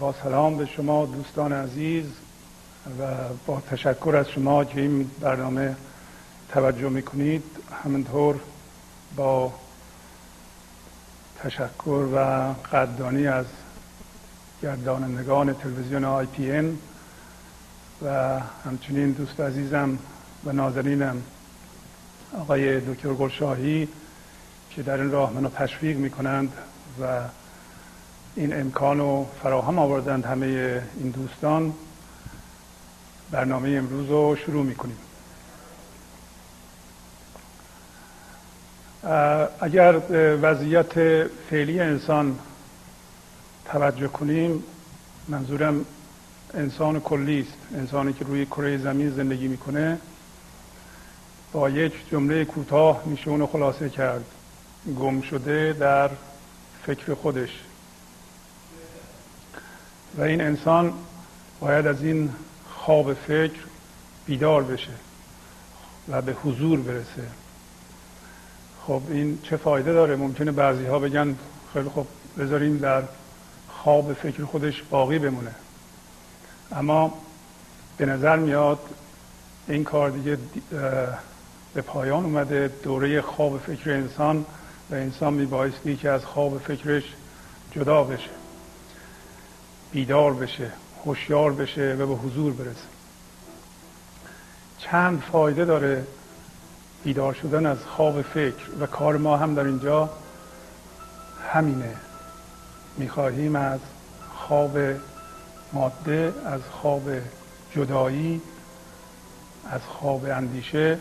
با سلام به شما دوستان عزیز و با تشکر از شما که این برنامه توجه می‌کنید. همینطور با تشکر و قدردانی از گردانندگان تلویزیون آی پی این و همچنین دوست عزیزم و ناظرینم آقای دکتر گلشاهی که در این راه منو تشویق می‌کنند و این امکان رو فراهم آوردند همه این دوستان. برنامه امروز رو شروع می‌کنیم. اگر وضعیت فعلی انسان توجه کنیم منظورم انسان کلی است. انسانی که روی کره زمین زندگی می‌کنه با یک جمله کوتاه میشه اونو خلاصه کرد. گم شده در فکر خودش. و این انسان باید از این خواب فکر بیدار بشه و به حضور برسه. خب این چه فایده داره؟ ممکنه بعضی ها بگن خیلی خب بذاریم در خواب فکر خودش باقی بمونه. اما به نظر میاد این کار دیگه به پایان اومده. دوره خواب فکر انسان و انسان میبایستی که از خواب فکرش جدا بشه. بیدار بشه هوشیار بشه و به حضور برسه. چند فایده داره بیدار شدن از خواب فکر و کار ما هم در اینجا همینه. می‌خواهیم از خواب ماده از خواب جدایی از خواب اندیشه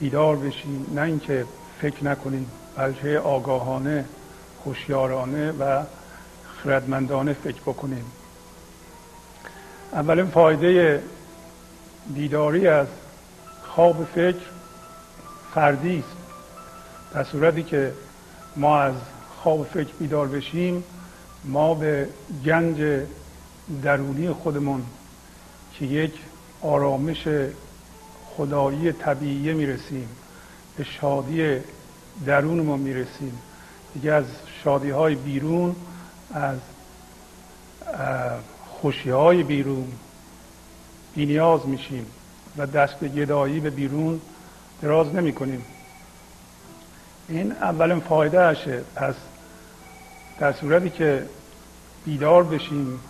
بیدار بشیم. نه اینکه فکر نکنیم بلکه آگاهانه هوشیارانه و خردمندانه فکر بکنیم. اولین فایده بیداری از خواب فکر فردی است. در صورتی که ما از خواب فکر بیدار بشیم ما به گنج درونی خودمون که یک آرامش خدایی طبیعی می‌رسیم به شادی درونمون می‌رسیم. دیگه از شادی های بیرون از خوشی های بیرون بینیاز میشیم و دست گدایی به بیرون دراز نمی کنیم این اولین فایده هشه پس در صورتی که بیدار بشیم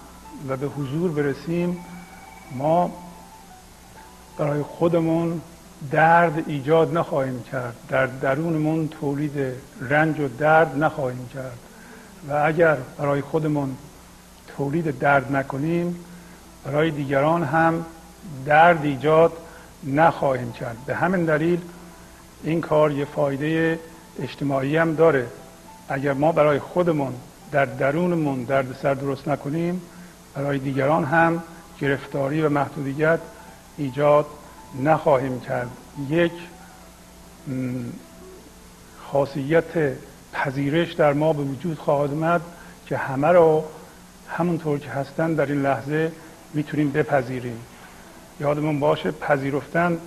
و به حضور برسیم ما برای خودمون درد ایجاد نخواهیم کرد. در درونمون تولید رنج و درد نخواهیم کرد. و اگر برای خودمون تولید درد نکنیم برای دیگران هم درد ایجاد نخواهیم کرد. به همین دلیل این کار یه فایده اجتماعی هم داره. اگر ما برای خودمون در درونمون درد سر درست نکنیم برای دیگران هم گرفتاری و محدودیت ایجاد نخواهیم کرد. یک خاصیت پذیرش در ما به وجود خواهد اومد که همه رو همونطور که هستن در این لحظه می‌تونیم بپذیریم. یادمون باشه پذیرفتن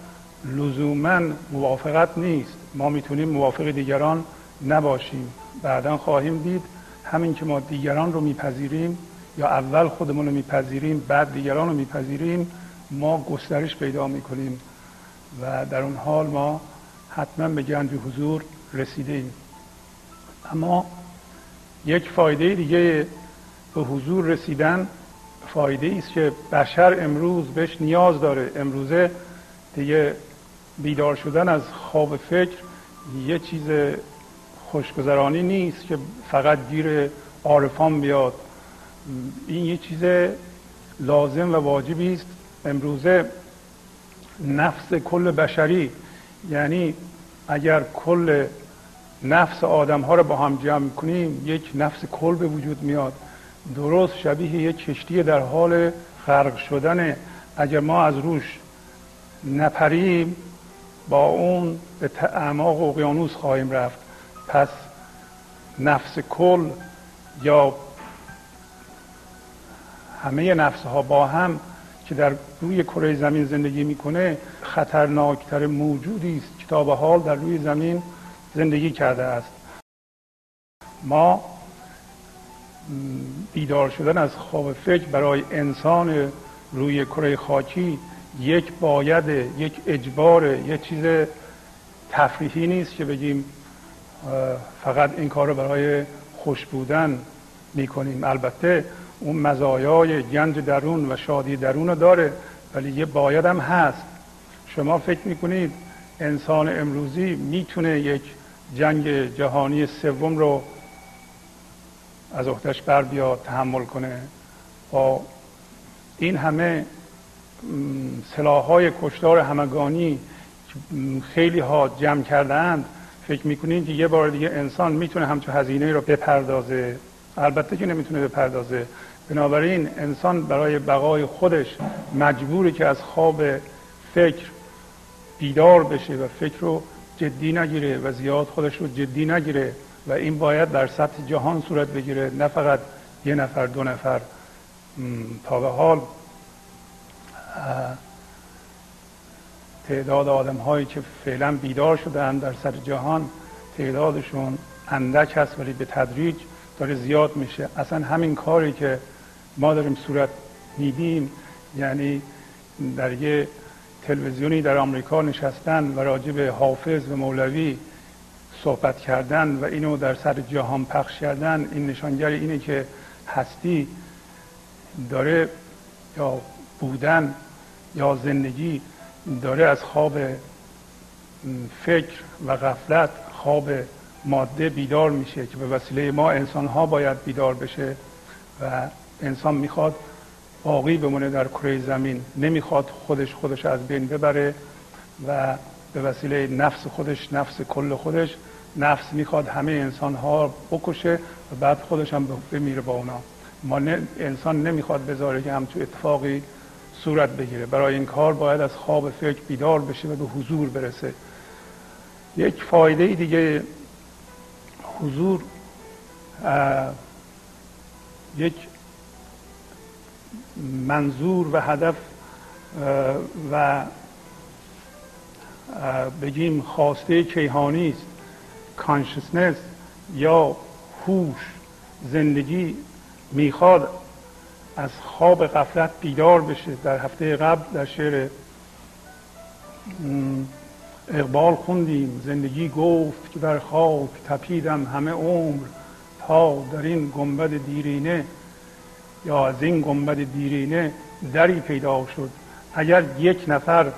لزوما موافقت نیست. ما می‌تونیم موافق دیگران نباشیم. بعدا خواهیم دید همین که ما دیگران رو میپذیریم یا اول خودمون رو میپذیریم بعد دیگران رو میپذیریم ما گسترش پیدا می‌کنیم. و در اون حال ما حتما به گنج حضور رسیده ایم اما یک فایده دیگه به حضور رسیدن فایده است که بشر امروز بهش نیاز داره. امروزه دیگه بیدار شدن از خواب فکر یه چیز خوشگذرانی نیست که فقط گیر عارفان بیاد. این یه چیز لازم و واجبی است. امروزه نفس کل بشری یعنی اگر کل نفس آدم ها رو با هم جمع کنیم یک نفس کل به وجود میاد. درست شبیه یک کشتی در حال غرق شدن. اگر ما از روش نپریم با اون به اعماق اقیانوس خواهیم رفت. پس نفس کل یا همه نفس ها با هم که در روی کره زمین زندگی می‌کنه خطرناکتر موجودی است که تا به حال در روی زمین زندگی کرده است. ما بیدار شدن از خواب فکر برای انسان روی کره خاکی یک باید یک اجبار یک چیز تفریحی نیست که بگیم فقط این کار رو برای خوش بودن می‌کنیم. البته اون مزایای گنج درون و شادی درون رو داره ولی یه باید هم هست. شما فکر می‌کنید انسان امروزی می‌تونه یک جنگ جهانی سوم رو از اختش بر بیاد تحمل کنه. با این همه سلاح های کشتار همگانی خیلی ها جمع کردند فکر می‌کنید که یه بار دیگه انسان می‌تونه همچون هزینه رو بپردازه؟ البته که نمی‌تونه بپردازه. بنابراین انسان برای بقای خودش مجبوری که از خواب فکر بیدار بشه و فکر رو جدی نگیره و زیاد خودش رو جدی نگیره و این باید در سطح جهان صورت بگیره. نه فقط یه نفر دو نفر. تا به حال تعداد آدم هایی که فعلا بیدار شدن در سر جهان تعدادشون اندک هست ولی به تدریج داره زیاد میشه. اصلا همین کاری که ما داریم صورت میدیم یعنی در یه تلویزیونی در آمریکا نشستن و راجع به حافظ و مولوی صحبت کردن و اینو در سر جهان پخش کردن این نشانگر اینه که هستی داره یا بودن یا زندگی داره از خواب فکر و غفلت خواب ماده بیدار میشه که به وسیله ما انسان ها باید بیدار بشه و انسان می‌خواد باقی بمونه در کره زمین. نمی‌خواد خودش خودش از بین ببره و به وسیله نفس خودش نفس کل خودش نفس می‌خواد همه انسان ها بکشه و بعد خودش هم بمیره با اونا. ما انسان نمی‌خواد بذاره که همچون اتفاقی صورت بگیره. برای این کار باید از خواب فکر بیدار بشه و به حضور برسه. یک فایده دیگه حضور یک منظور و هدف و بگیم خواسته کیهانی است. کانشسنس یا هوش زندگی می‌خواد از خواب غفلت بیدار بشه. در هفته قبل در شعر اقبال خوندیم. زندگی گفت که در خاک تپیدم همه عمر تا در این گنبد دیرینه یا از این گنبد دیرینه دری پیدا شد. اگر یک نفر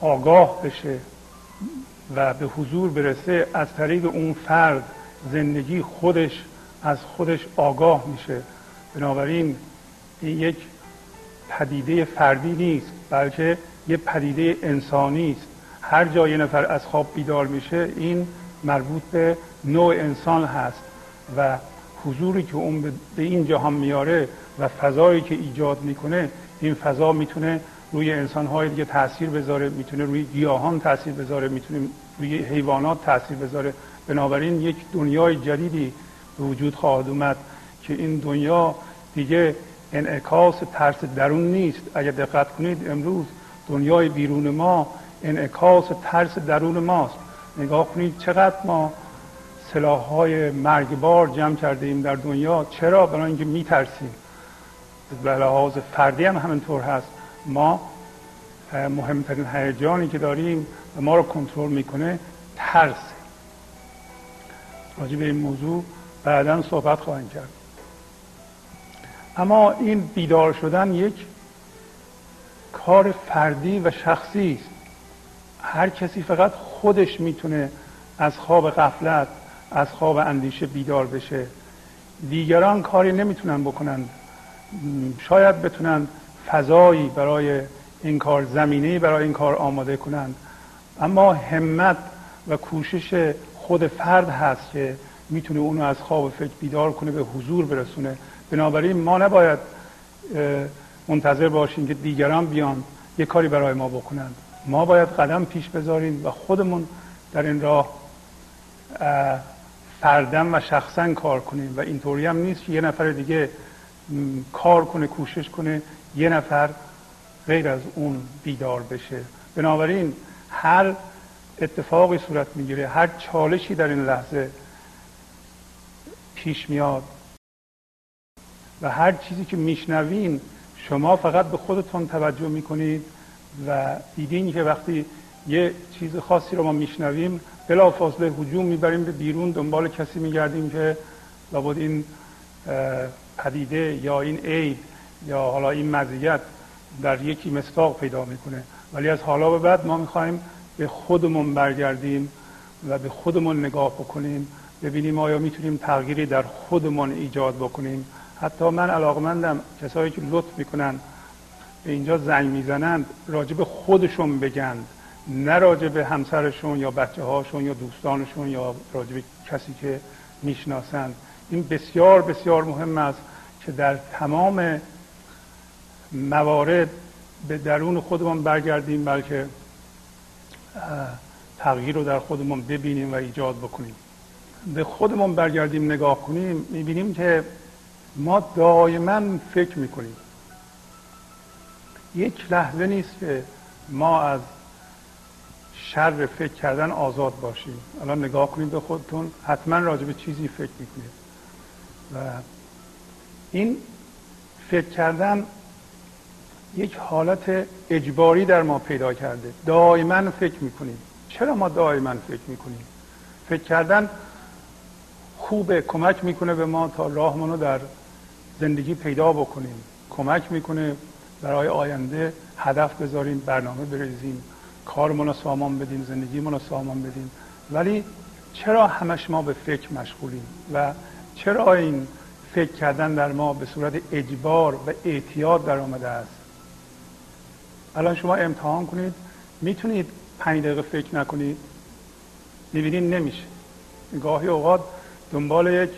آگاه بشه و به حضور برسه از طریق اون فرد زندگی خودش از خودش آگاه میشه. بنابراین این یک پدیده فردی نیست بلکه یه پدیده انسانی است. هر جای نفر از خواب بیدار میشه این مربوط به نوع انسان هست و حضوری که اون به این جهان میاره و فضایی که ایجاد می‌کنه این فضا می‌تونه روی انسانهای دیگه تاثیر بذاره می‌تونه روی گیاهان تاثیر بذاره می‌تونه روی حیوانات تاثیر بذاره. بنابراین یک دنیای جدیدی به وجود خواهد اومد که این دنیا دیگه انعکاس ترس درون نیست. اگر دقت کنید امروز دنیای بیرون ما انعکاس ترس درون ماست. نگاه کنید چقدر ما سلاح های مرگبار جمع کرده ایم در دنیا. چرا؟ برای اینکه میترسیم. به لحاظ فردی هم همینطور هست. ما مهمترین هیجانی که داریم و ما رو کنترل می‌کنه ترس. راجع این موضوع بعدا صحبت خواهیم کرد. اما این بیدار شدن یک کار فردی و شخصی است. هر کسی فقط خودش می‌تونه از خواب غفلت از خواب اندیشه بیدار بشه. دیگران کاری نمی‌تونن بکنن. شاید بتونن فضایی برای این کار زمینه برای این کار آماده کنند اما همت و کوشش خود فرد هست که می‌تونه اونو از خواب فکر بیدار کنه به حضور برسونه. بنابراین ما نباید منتظر باشیم که دیگران بیان یه کاری برای ما بکنند. ما باید قدم پیش بذاریم و خودمون در این راه فردم و شخصا کار کنیم. و اینطوری هم نیست. یه نفر دیگه کار کنه کوشش کنه یه نفر غیر از اون بیدار بشه. بنابراین هر اتفاقی صورت می‌گیره هر چالشی در این لحظه پیش میاد و هر چیزی که میشنوین شما فقط به خودتون توجه می‌کنید و دیدین که وقتی یه چیز خاصی رو ما میشنویم بلا فاصله حجوم می‌بریم به بیرون دنبال کسی میگردیم که لابد این پدیده یا این عیب یا حالا این مزیت در یکی مستاق پیدا می‌کنه. ولی از حالا به بعد ما می‌خوایم به خودمون برگردیم و به خودمون نگاه بکنیم ببینیم آیا می‌تونیم تغییری در خودمون ایجاد بکنیم. حتی من علاقمندم کسایی که لطف می‌کنن به اینجا زنگ می‌زنند راجب خودشون بگند نه راجب همسرشون یا بچه هاشون یا دوستانشون یا راجب کسی که می‌شناسند این بسیار بسیار مهم است که در تمام موارد به درون خودمون برگردیم بلکه تغییر رو در خودمون ببینیم و ایجاد بکنیم. به خودمون برگردیم نگاه کنیم می‌بینیم که ما دائما فکر می‌کنیم. یک لحظه نیست که ما از شر فکر کردن آزاد باشیم الان نگاه کنید به خودتون حتما راجع به چیزی فکر می‌کنید. و این فکر کردن یک حالت اجباری در ما پیدا کرده. دائما فکر می‌کنیم چرا ما دائما فکر می‌کنیم؟ فکر کردن خوبه کمک می‌کنه به ما تا راهمون رو در زندگی پیدا بکنیم. کمک می‌کنه برای آینده هدف بذاریم برنامه بریزیم. کارمون رو سامان بدیم زندگیمون رو سامان بدیم. ولی چرا همش ما به فکر مشغولیم؟ و چرا این فکر کردن در ما به صورت اجبار و اعتیاد در آمده است؟ الان شما امتحان کنید می‌تونید پنج دقیقه فکر نکنید. می‌بینید نمیشه. گاهی اوقات دنبال یک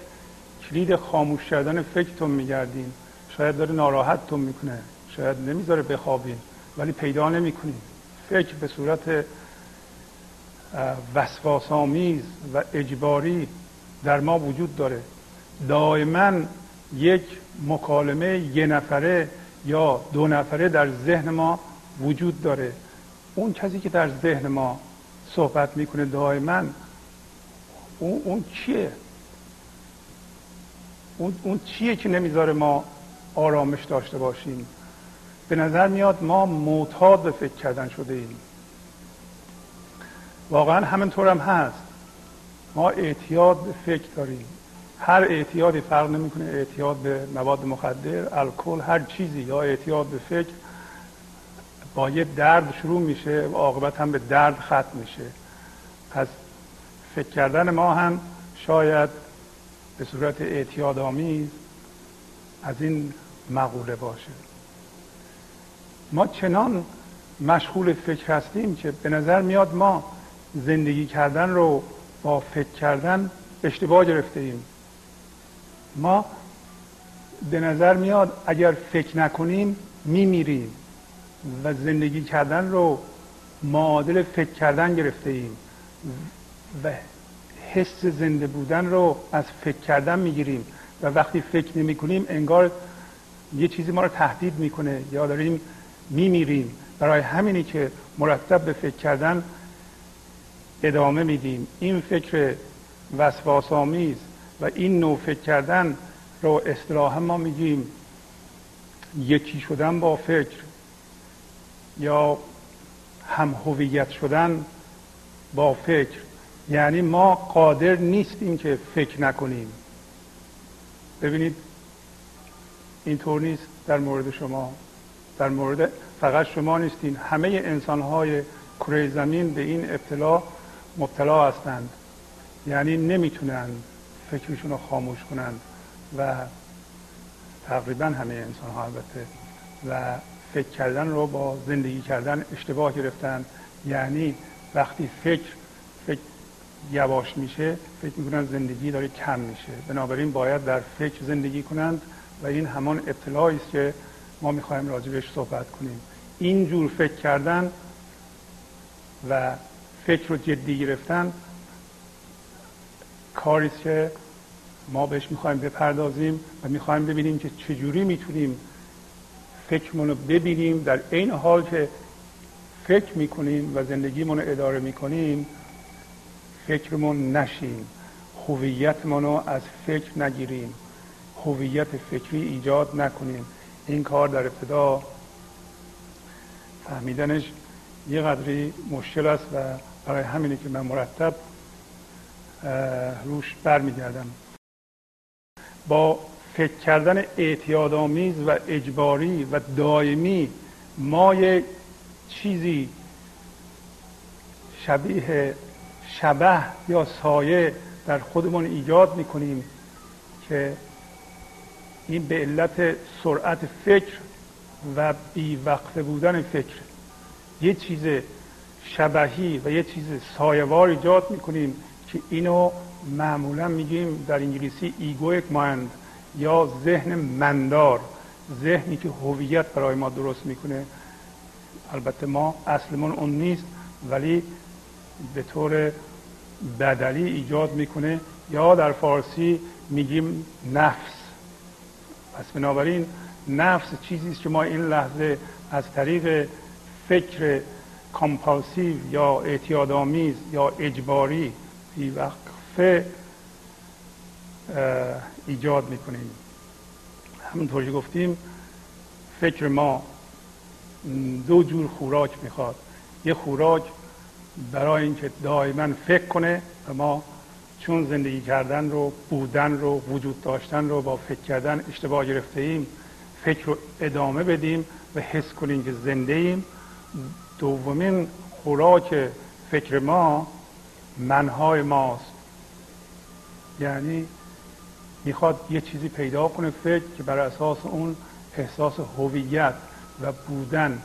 کلید خاموش کردن فکرتون میگردین. شاید داره ناراحتتون می‌کنه. شاید نمی‌ذاره بخوابین. ولی پیدا نمی‌کنید. فکر به صورت وسواسامیز و اجباری در ما وجود داره. دائما یک مکالمه یه نفره یا دو نفره در ذهن ما وجود داره. اون کسی که در ذهن ما صحبت می‌کنه دائما اون, اون چیه؟ اون, اون چیه که نمی‌ذاره ما آرامش داشته باشیم؟ به نظر میاد ما معتاد به فکر کردن شده ایم. واقعا همینطور هم هست. ما اعتیاد به فکر داریم. هر اعتیادی فرق نمی‌کنه. اعتیاد به مواد مخدر الکل هر چیزی. یا اعتیاد به فکر با یه درد شروع میشه و عاقبت هم به درد ختم میشه. پس فکر کردن ما هم شاید به صورت اعتیاد آمیز از این مقوله باشه. ما چنان مشغول فکر هستیم که به نظر میاد ما زندگی کردن رو با فکر کردن اشتباه گرفته ایم. ما به نظر میاد اگر فکر نکنیم میمیریم و زندگی کردن رو معادل فکر کردن گرفته ایم و حس زنده بودن رو از فکر کردن می‌گیریم و وقتی فکر نمی کنیم انگار یه چیزی ما رو تهدید می‌کنه یا داریم میمیریم. برای همینی که مرتب به فکر کردن ادامه میدیم. این فکر وسواس آمیز و این نوع فکر کردن رو اصطلاحا ما میگیم یکی شدن با فکر یا هم هویت شدن با فکر. یعنی ما قادر نیستیم که فکر نکنیم. ببینید اینطور نیست در مورد شما. در مورد فقط شما نیستین. همه انسان های کره زمین به این ابتلا مبتلا هستند. یعنی نمی‌تونن فکرشون رو خاموش کنند و تقریبا همه انسان ها البته و فکر کردن رو با زندگی کردن اشتباه گرفتن. یعنی وقتی فکر فکر یواش میشه فکر می‌کنن زندگی داره کم میشه. بنابراین باید در فکر زندگی کنند و این همان ابتلایی است که ما می‌خوایم راجبش صحبت کنیم. این جور فکر کردن و فکر رو جدی گرفتن کاری که ما بهش می‌خوایم بپردازیم و می‌خوایم ببینیم که چجوری می‌تونیم فکرمون رو ببینیم در این حال که فکر می‌کنیم و زندگیمون رو اداره می‌کنیم فکرمون نشیم. هویتمون رو از فکر نگیریم. هویت فکری ایجاد نکنیم. این کار در ابتدا فهمیدنش یه قدری مشکل است و برای همینه که من مرتب روش برمیگردم. با فکر کردن اعتیادآمیز و اجباری و دائمی ما یک چیزی شبیه شبح یا سایه در خودمون ایجاد می‌کنیم که این به علت سرعت فکر و بیوقفه بودن فکر. یه چیز شبحی و یه چیز سایوار ایجاد می‌کنیم که اینو معمولا میگیم در انگلیسی egoic mind یا ذهن مندار ذهنی که هویت برای ما درست می‌کنه. البته ما اصلمون اون نیست ولی به طور بدلی ایجاد می‌کنه. یا در فارسی میگیم نفس. پس بنابراین نفس چیزی است که ما این لحظه از طریق فکر کامپالسیو یا اعتیادآمیز یا اجباری بی وقفه ایجاد می‌کنیم. همونطور که گفتیم فکر ما دو جور خوراک می‌خواد. یه خوراک برای اینکه دائما فکر کنه و ما چون زندگی کردن رو بودن رو وجود داشتن رو با فکر کردن اشتباه گرفته ایم فکر رو ادامه بدیم و حس کنیم که زنده ایم. دومین خوراک فکر ما منهای ماست. یعنی می‌خواد یه چیزی پیدا کنه فکر که بر اساس اون احساس هویت و بودن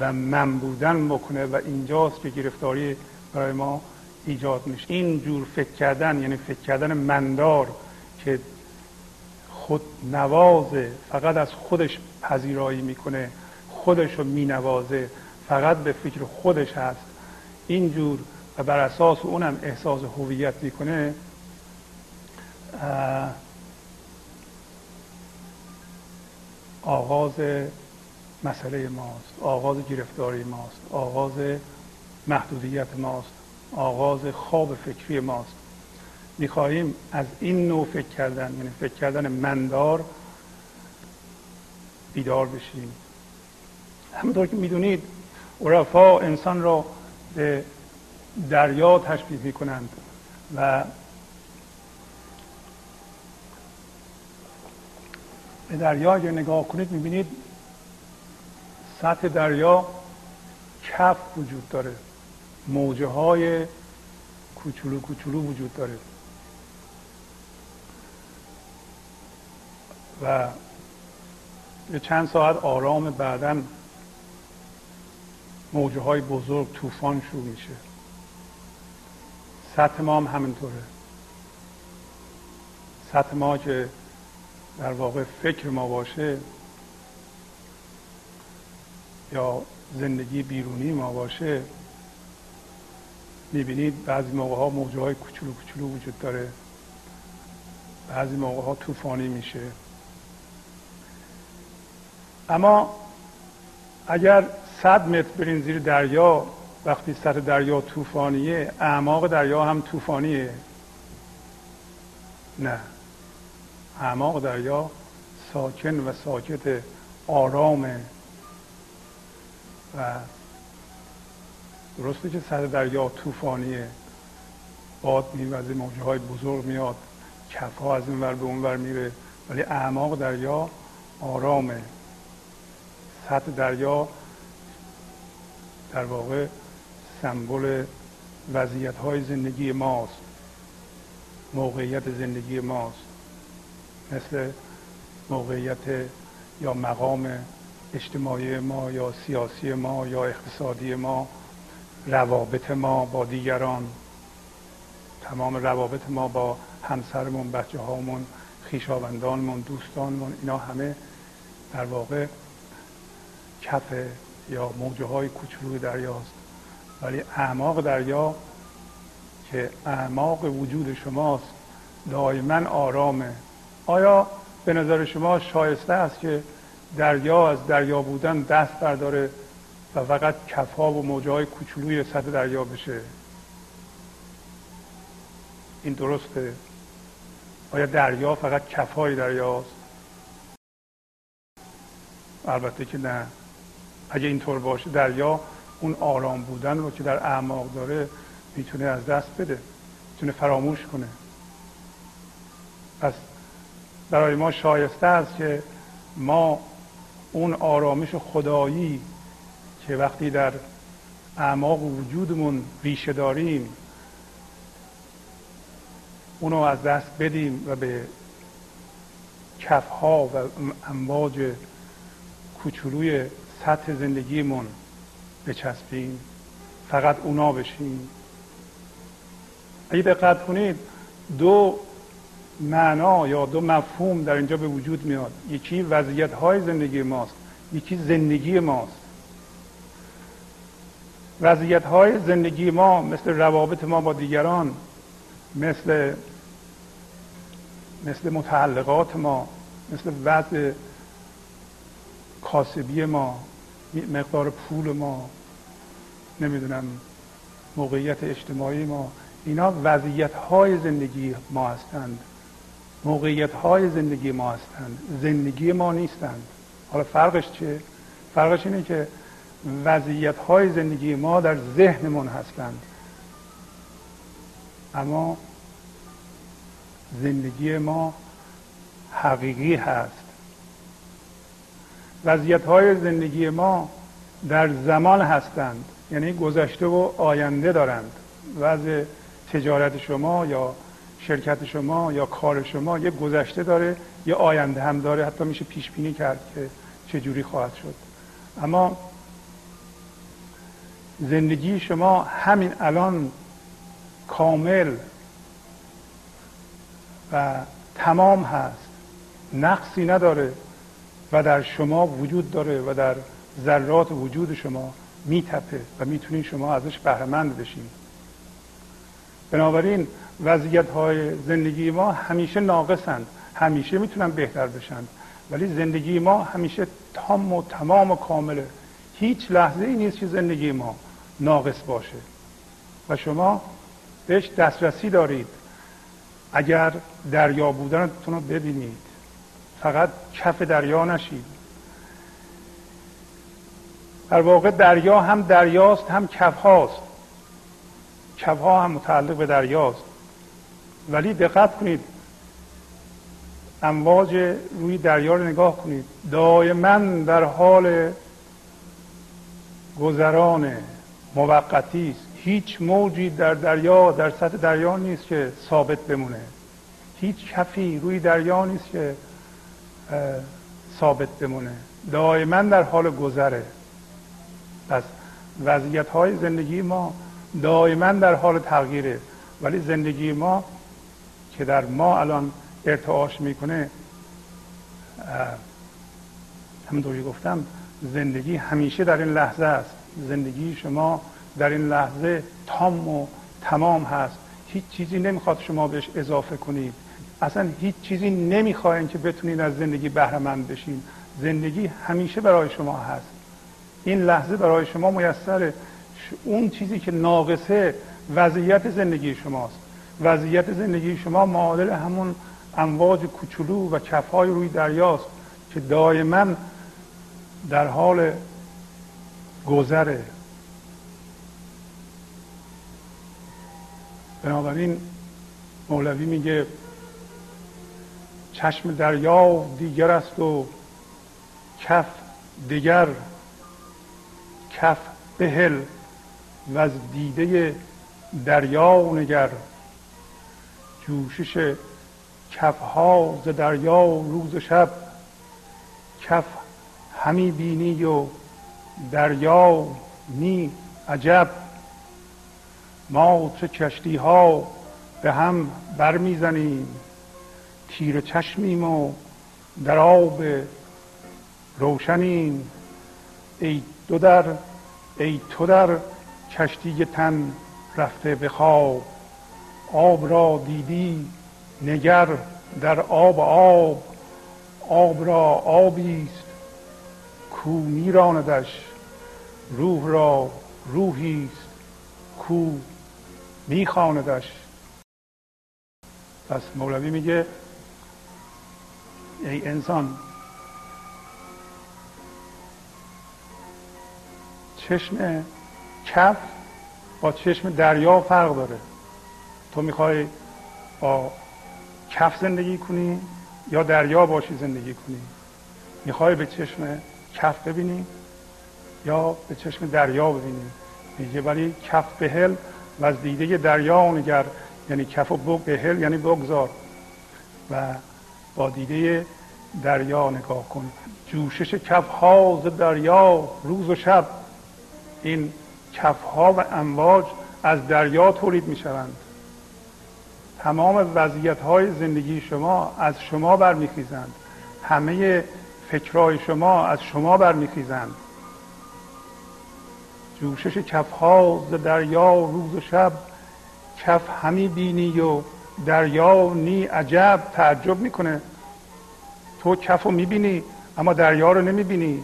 و من بودن بکنه و اینجاست که گرفتاری برای ما ایجاد میشه. این جور فکر کردن یعنی فکر کردن مندار که خود نوازه فقط از خودش پذیرایی می‌کنه خودش رو مینوازه فقط به فکر خودش هست. اینجور و بر اساس اونم احساس هویت می‌کنه آغاز مسئله ماست آغاز گرفتاری ماست آغاز محدودیت ماست. آغاز خواب فکری ماست. می‌خواهیم از این نوع فکر کردن یعنی فکر کردن مندار بیدار بشیم. همونطور که می‌دونید عرفا انسان را به دریا تشبیه می‌کنند و به دریا اگر نگاه کنید می‌بینید سطح دریا کف وجود داره. موجه های کوچولو کوچولو وجود داره. و یه چند ساعت آرام بعدا موجه های بزرگ طوفان شروع میشه. سطح ما هم همینطوره. سطح ما که در واقع فکر ما باشه یا زندگی بیرونی ما باشه می‌بینید بعضی موقع ها موجه های کوچولو کوچولو وجود داره. بعضی موقع ها طوفانی میشه. اما اگر صد متر برین زیر دریا وقتی سطح دریا طوفانیه اعماق دریا هم طوفانیه. نه. اعماق دریا ساکن و ساکت آرامه و درسته که سطح دریا طوفانیه. باد میوزه موجه های بزرگ میاد. کف ها از این ور به اون ور میره. ولی اعماق دریا آرامه. سطح دریا در واقع سمبل وضعیت های زندگی ماست. موقعیت زندگی ماست. مثل موقعیت یا مقام اجتماعی ما یا سیاسی ما یا اقتصادی ما. روابط ما با دیگران تمام روابط ما با همسرمون بچه هامون خیشاوندانمون دوستانمون اینا همه در واقع کف یا موجه های کوچولوی دریاست. ولی اعماق دریا که اعماق وجود شماست دائما آرامه. آیا به نظر شما شایسته است که دریا از دریا بودن دست برداره؟ و فقط کفها و موجه های کوچولوی سطح دریا بشه. این درسته؟ آیا دریا فقط کفهای دریاست؟ البته که نه. اگه اینطور باشه دریا اون آرام بودن رو که در اعماق داره می‌تونه از دست بده. می‌تونه فراموش کنه. پس برای ما شایسته است که ما اون آرامش خدایی که وقتی در اعماق وجودمون ریشه داریم اونو از دست بدیم و به کفها و امواج کوچولوی سطح زندگیمون بچسبیم. فقط اونا بشیم. اگه دقت کنید دو معنا یا دو مفهوم در اینجا به وجود میاد. یکی وضعیت های زندگی ماست یکی زندگی ماست. وضعیت های زندگی ما مثل روابط ما با دیگران مثل مثل متعلقات ما مثل وضع کاسبی ما مقدار پول ما نمی‌دونم موقعیت اجتماعی ما اینا وضعیت های زندگی ما هستند. موقعیت های زندگی ما هستند. زندگی ما نیستند. حالا فرقش چیه؟ فرقش اینه که وضعیت های زندگی ما در ذهنمون هستند. اما زندگی ما حقیقی هست. وضعیت های زندگی ما در زمان هستند یعنی گذشته و آینده دارند. وضع تجارت شما یا شرکت شما یا کار شما یه گذشته داره یه آینده هم داره. حتی میشه پیش بینی کرد که چه جوری خواهد شد. اما زندگی شما همین الان کامل و تمام هست. نقصی نداره و در شما وجود داره و در ذرات وجود شما میتپه و می‌تونید شما ازش بهرهمند بشین. بنابراین وضعیت های زندگی ما همیشه ناقصند. همیشه می‌تونن بهتر بشن. ولی زندگی ما همیشه تام و تمام و کامله. هیچ لحظه ای نیست که زندگی ما ناقص باشه. و شما بهش دسترسی دارید. اگر دریا بودنتون رو ببینید. فقط کف دریا نشید در واقع دریا هم دریاست هم کف هاست کف ها هم متعلق به دریاست. ولی دقت کنید. امواج روی دریا رو نگاه کنید. دائما در حال گذران موقتی است. هیچ موجی در دریا در سطح دریا نیست که ثابت بمونه. هیچ کفی روی دریا نیست که ثابت بمونه. دائما در حال گذره. پس وضعیت های زندگی ما دائما در حال تغییره. ولی زندگی ما که در ما الان ارتعاش می‌کنه همونطوری گفتم زندگی همیشه در این لحظه است. زندگی شما در این لحظه تام و تمام هست. هیچ چیزی نمی‌خواد شما بهش اضافه کنید. اصلا هیچ چیزی نمی‌خواین که بتونید از زندگی بهرهمند بشین. زندگی همیشه برای شما هست. این لحظه برای شما میسره. اون چیزی که ناقصه وضعیت زندگی شماست. وضعیت زندگی شما معادل همون امواج کوچولو و کفهای روی دریاست که دائما در حال گذره بنابراین مولوی میگه چشم دریا دیگر است و کف دیگر کف بهل و از دیده دریا نگر. جوشش کفها ز دریا روز شب کف همی بینی و دریا نی عجب. ما چه کشتی ها به هم برمیزنیم. تیر چشمیم و در آب روشنیم. ای دو در ای تو در کشتی تن رفته به خواب. آب را دیدی نگر در آب آب. آب را آبی کو میراندش روح را روحی است. کو میخواندش. پس مولوی میگه ای انسان چشم کف با چشم دریا فرق داره. تو می‌خوای با کف زندگی کنی یا دریا باشی زندگی کنی؟ می‌خوای به چشم کف ببینی یا به چشم دریا ببینی میگه ولی کف بهل و از دیده دریا نگر یعنی کف و بهل یعنی بگذار و با دیده دریا نگاه کن. جوشش کف ها دریا روز و شب. این کف ها و امواج از دریا تولید می شوند تمام وضعیت های زندگی شما از شما برمیخیزند. همه فکرهای شما از شما برمیخیزند. جوشش کف ها ز دریا روز و شب کف همی بینی و دریا نی عجب تعجب می‌کنه. تو کف رو می‌بینی اما دریا رو نمی‌بینی.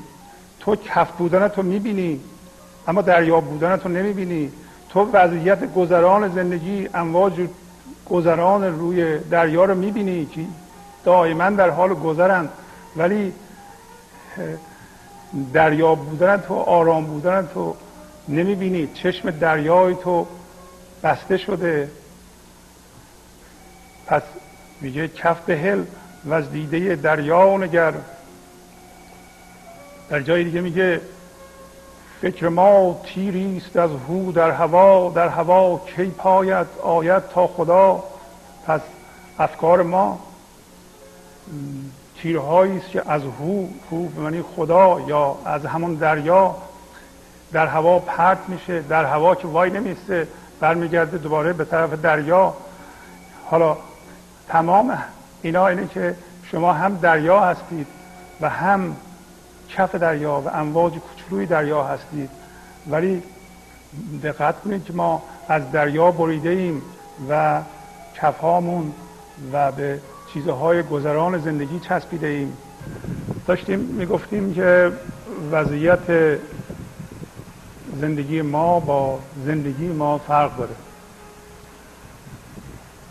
تو کف بودن تو می‌بینی اما دریا بودن تو نمی‌بینی. تو وضعیت گذران زندگی امواج گذران روی دریا رو می‌بینی که دائما در حال گذرن. ولی دریا بودن تو آرام بودن تو نمی‌بینی. چشم دریای تو بسته شده. پس میگه کف به هل و از دیده دریا نگر. در جای دیگه میگه فکر ما تیری است از هو در هوا. در هوا کی پاید آید تا خدا. پس افکار ما تیرهایی است که از هو هو به معنی خدا یا از همون دریا در هوا پرت میشه در هوا که وای نمیسته برمیگرده دوباره به طرف دریا. حالا تمام اینا اینه که شما هم دریا هستید و هم کف دریا و امواج کوچولوی دریا هستید. ولی دقت کنید که ما از دریا بریده ایم و کفهامون و به چیزهای گذران زندگی چسبیده ایم داشتیم می‌گفتیم که وضعیت زندگی ما با زندگی ما فرق داره.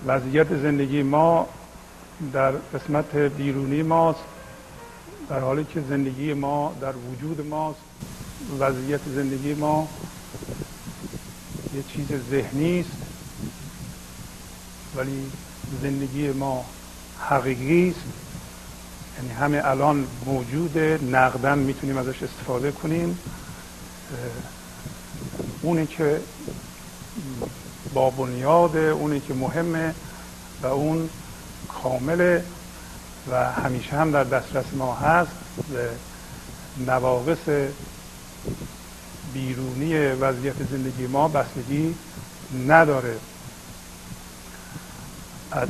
وضعیت زندگی ما در قسمت بیرونی ماست در حالی که زندگی ما در وجود ماست. وضعیت زندگی ما یه چیز ذهنی است ولی زندگی ما حقیقی است. یعنی همه الان موجوده نقدن می‌تونیم ازش استفاده کنیم. اونی که با بنیاد اونی که مهمه و اون کامله و همیشه هم در دسترس ما هست به نواقص بیرونی وضعیت زندگی ما بستگی نداره. از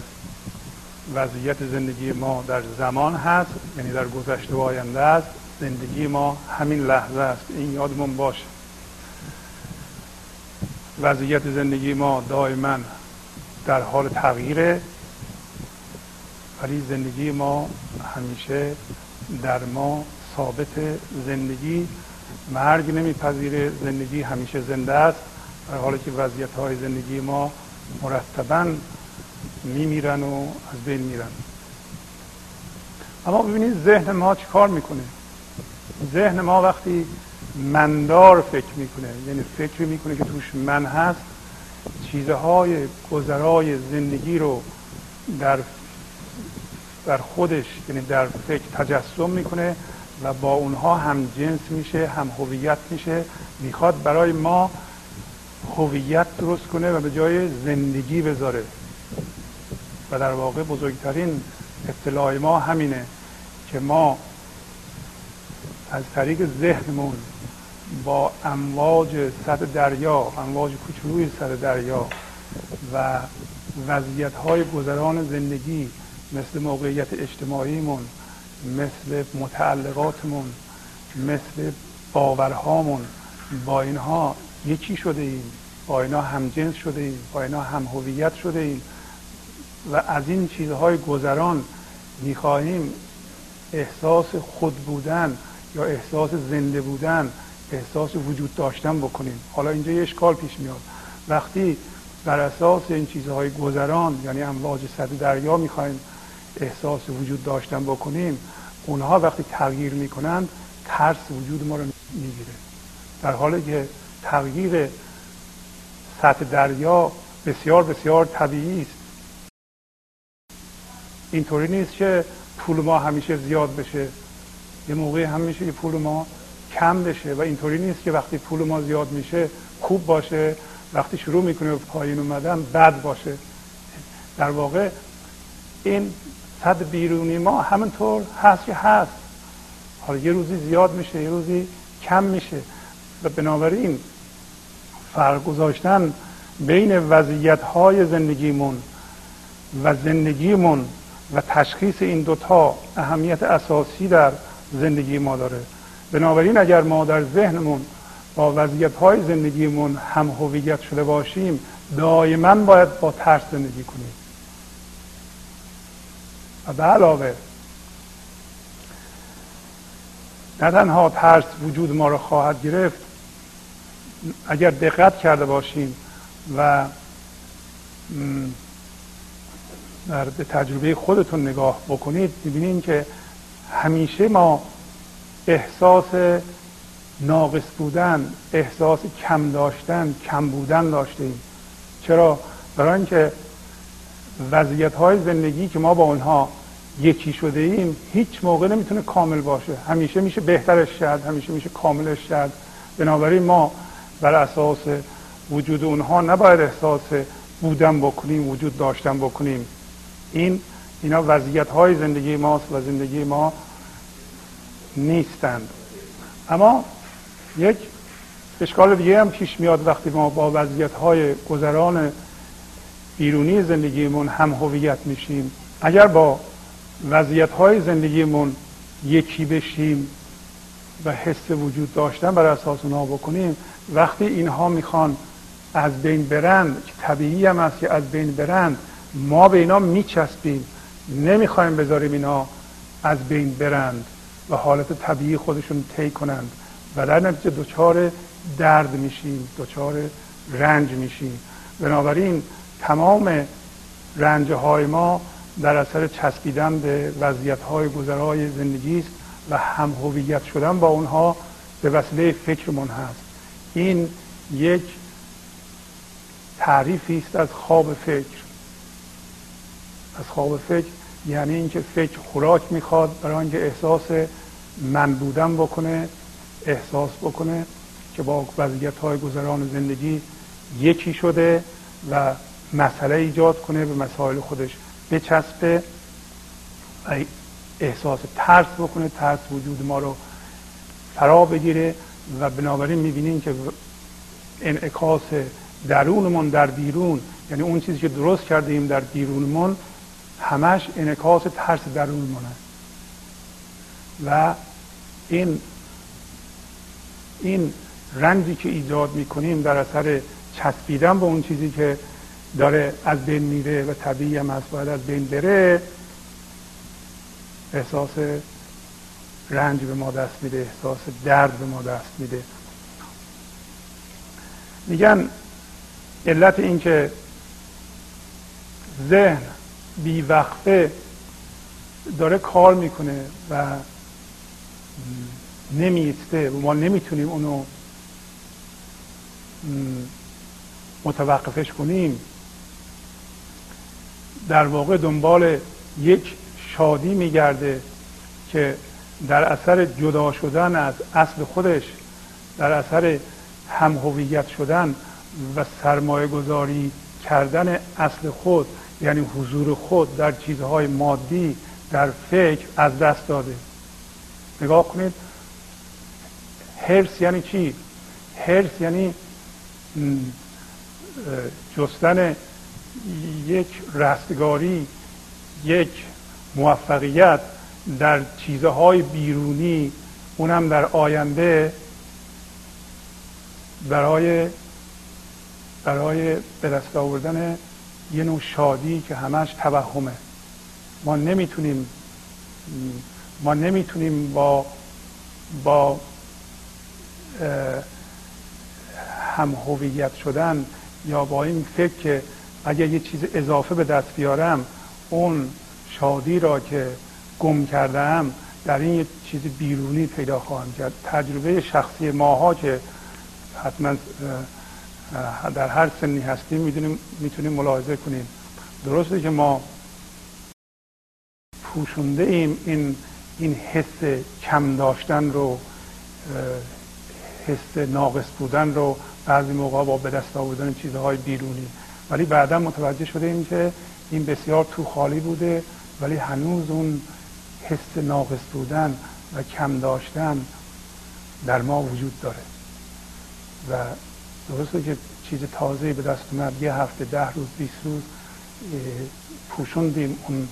وضعیت زندگی ما در زمان هست یعنی در گذشته و آینده است. زندگی ما همین لحظه است. این یادمون باشه. وضعیت زندگی ما دائما در حال تغییره ولی زندگی ما همیشه در ما ثابت زندگی مرگ نمیپذیره. زندگی همیشه زنده است. در حالی که وضعیت های زندگی ما مرتبا میمیرن و از بین میرن. اما ببینید ذهن ما چی کار می‌کنه؟ ذهن ما وقتی مندار فکر می‌کنه یعنی فکر می‌کنه که توش من هست چیزهای گذرای زندگی رو در در خودش یعنی در فکر تجسم می‌کنه و با اونها هم جنس میشه هم هویت میشه. می‌خواد برای ما هویت درست کنه و به جای زندگی بذاره. و در واقع بزرگترین اطلاع ما همینه که ما از طریق ذهنمون با امواج صد دریا امواج کوچولوی صد دریا و وضعیت های گذران زندگی مثل موقعیت اجتماعیمون مثل متعلقاتمون مثل باورهامون با اینها یکی شده ایم با اینها همجنس شده ایم با اینها هم هویت شده ایم. و از این چیزهای گذران می‌خواهیم احساس خود بودن یا احساس زنده بودن احساس وجود داشتن بکنیم. حالا اینجا یه اشکال پیش میاد. وقتی بر اساس این چیزهای گذران یعنی امواج صد دریا می‌خوایم احساس وجود داشتن بکنیم اونها وقتی تغییر می‌کنن ترس وجود ما رو می‌گیره. در حالی که تغییر سطح دریا بسیار بسیار طبیعی است. اینطوری نیست که پول ما همیشه زیاد بشه. یه موقعی هم میشه که پول ما کم بشه و اینطوری نیست که وقتی پول ما زیاد میشه خوب باشه. وقتی شروع می‌کنه به پایین اومدن بد باشه. در واقع این صد بیرونی ما همینطور هست که هست. حالا یه روزی زیاد میشه یه روزی کم میشه. و بنابراین فرق گذاشتن بین وضعیت های زندگیمون و زندگیمون و تشخیص این دوتا اهمیت اساسی در زندگی ما داره. بنابراین اگر ما در ذهنمون با وضعیت های زندگیمون هم هویت شده باشیم دائما باید با ترس زندگی کنیم. و به علاوه نه تنها ترس وجود ما را خواهد گرفت اگر دقت کرده باشیم و در به تجربه خودتون نگاه بکنید می‌بینید که همیشه ما احساس ناقص بودن احساس کم داشتن کم بودن داشتیم چرا؟ برای اینکه وضعیت های زندگی که ما با اونها یکی شده ایم هیچ موقع نمی‌تونه کامل باشه. همیشه میشه بهترش کرد همیشه میشه کاملش کرد. بنابراین ما بر اساس وجود اونها نباید احساس بودن بکنیم وجود داشتن بکنیم. این اینا وضعیت های زندگی ماست و زندگی ما نیستند. اما یک اشکال دیگه هم پیش میاد وقتی ما با وضعیت های گذران بیرونی زندگیمون هم هویت میشیم. اگر با وضعیت های زندگیمون یکی بشیم و حس وجود داشتن بر اساس اونها بکنیم وقتی اینها می‌خوان از بین برند که طبیعی هم است که از بین برند ما به اینا میچسبیم نمی‌خوایم بذاریم اینا از بین برند و حالت طبیعی خودشون طی کنند و در نتیجه دچار درد میشیم دچار رنج میشیم. بنابراین تمام رنج های ما در اثر چسبیدن به وضعیت های گذرای زندگی است و هم هویت شدن با اونها به وسیله فکرمون هست. این یک تعریفی است از خواب فکر. از خواب فکر یعنی اینکه فکر خوراک می‌خواد برای اینکه احساس من بودن بکنه احساس بکنه که با وضعیت های گذران زندگی یکی شده و مسئله ایجاد کنه به مسائل خودش بچسبه و احساس ترس بکنه ترس وجود ما رو فرا بگیره و بنابراین می‌بینیم که انعکاس درونمون در بیرون یعنی اون چیزی که درست کردیم در بیرونمون همش انعکاس ترس درونمونه و این این رنجی که ایجاد می‌کنیم در اثر چسبیدن به اون چیزی که داره از بین میره و طبیعی هم از باید از بین بره احساس رنج به ما دست میده احساس درد به ما دست میده. میگن علت اینکه ذهن بیوقفه داره کار می‌کنه و نمیسته و ما نمی‌تونیم اونو متوقفش کنیم. در واقع دنبال یک شادی میگرده که در اثر جدا شدن از اصل خودش در اثر هم هویت شدن و سرمایه گذاری کردن اصل خود یعنی حضور خود در چیزهای مادی در فکر از دست داده نگاه کنید هرس یعنی چی؟ هرس یعنی جستن یک رستگاری یک موفقیت در چیزهای بیرونی اونم در آینده برای برای به دست آوردن یه نوع شادی که همش توهمه. ما نمی‌تونیم ما نمی‌تونیم با با هم هویت شدن یا با این فکر که اگر یه چیز اضافه به دست بیارم اون شادی را که گم کردم در این یه چیز بیرونی پیدا خواهم کرد. تجربه شخصی ماها که حتما در هر سنی هستیم می‌دونیم می‌تونیم ملاحظه کنیم. درسته که ما پوشونده ایم این این حس کم داشتن رو حس ناقص بودن رو. بعضی موقع با به دست آوردن چیزهای بیرونی. ولی بعدا متوجه شده ایم که این بسیار تو خالی بوده ولی هنوز اون حس ناقص بودن و کم داشتن در ما وجود داره. و درسته که چیز تازه به دست اومد یه هفته ده روز بیست روز پوشوندیم اون,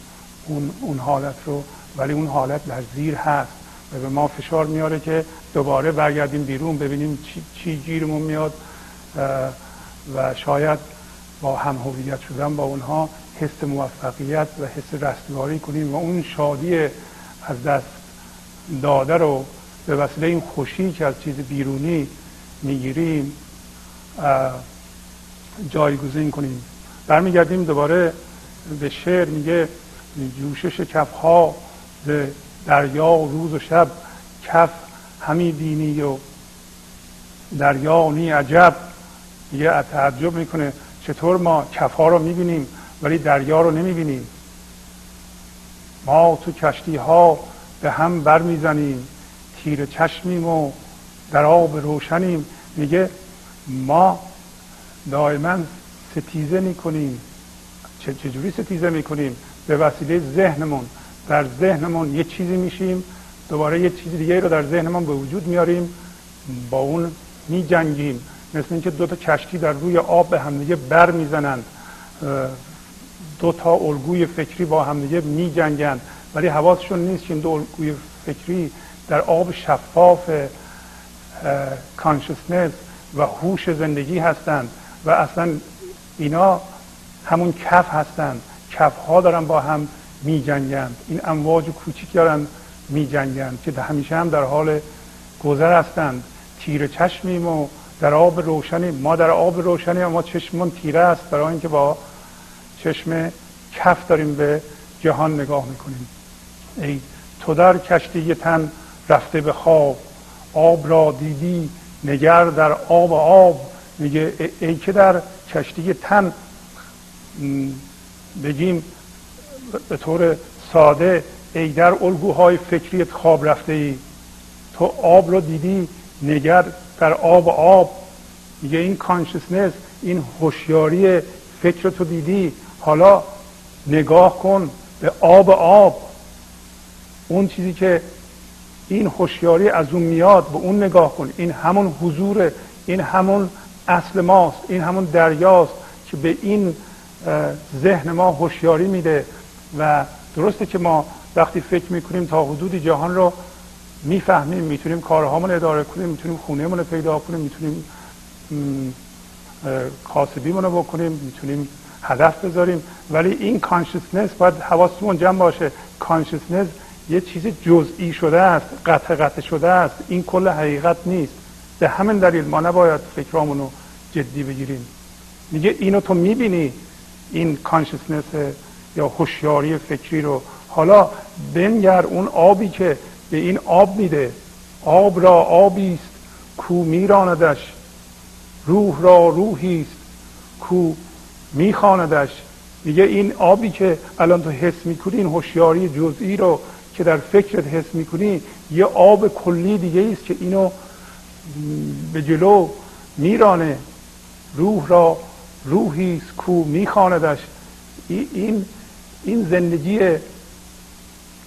اون, اون حالت رو ولی اون حالت در زیر هست و به ما فشار میاره که دوباره برگردیم بیرون ببینیم چی, چی گیرمون میاد و شاید با هم هویت شدن با اونها حس موفقیت و حس رستگاری کنیم و اون شادی از دست داده رو به وسیله این خوشی که از چیز بیرونی می‌گیریم جایگزین کنیم. برمیگردیم دوباره به شعر میگه جوشش کف ها دریا و روز و شب کف همی بینی و دریا نی عجب. میگه تعجب می‌کنه چطور ما کف ها رو می‌بینیم ولی دریا رو نمی‌بینیم. ما تو کشتی ها به هم بر می‌زنیم تیر چشمیم و در آب روشنیم. میگه ما دائما ستیزه می‌کنیم. چجوری ستیزه می‌کنیم؟ به وسیله ذهنمون. در ذهنمون یه چیزی میشیم دوباره یه چیز دیگه رو در ذهنمون به وجود میاریم با اون میجنگیم. مثل اینکه دو تا کشتی در روی آب به همدیگه بر می‌زنند. دو تا الگوی فکری با همدیگه میجنگند. ولی حواسشون نیست که این دو الگوی فکری در آب شفاف کانشسنس و هوش زندگی هستند و اصلا اینا همون کف هستند. کف ها دارن با هم می جنگند این امواج کوچیک دارن می جنگند که همیشه هم در حال گذر هستند. تیر چشمیم و در آب روشنی ما در آب روشنی اما چشممون تیره است برای اینکه با چشم کف داریم به جهان نگاه می‌کنیم. ای تو در کشتی تن رفته به خواب آب را دیدی نگر در آب آب. میگه ای که در کشتی تن. بگیم به طور ساده ای در الگوهای فکریت خواب رفته ای تو آب رو دیدی نگر در آب آب. میگه این کانشسنس این هوشیاری فکر تو دیدی. حالا نگاه کن به آب آب. اون چیزی که این هوشیاری از اون میاد به اون نگاه کن. این همون حضور این همون اصل ماست این همون دریاست که به این ذهن ما هوشیاری میده و درسته که ما وقتی فکر می‌کنیم تا حدودی جهان رو می‌فهمیم می‌تونیم کارهامون اداره کنیم می‌تونیم خونهمون رو پیدا کنیم می‌تونیم کاسبیمون رو بکنیم می‌تونیم هدف بذاریم. ولی این کانشسنس باید حواسمون جمع باشه. کانشسنس یه چیز جزئی شده است قطع قطع شده است. این کل حقیقت نیست. به همین دلیل ما نباید فکرامون رو جدی بگیریم. میگه اینو تو می‌بینی؟ این کانشسنس یا هوشیاری فکری رو. حالا بنگر اون آبی که به این آب میده. آب را آبی است. کو میراندش. روح را روحی است. کو میخواندش. میگه این آبی که الان تو حس می‌کنی این هوشیاری جزئی رو که در فکرت حس می‌کنی یه آب کلی دیگه است که اینو به جلو میرانه. روح را روحی است کو میخواندش. این این زندگی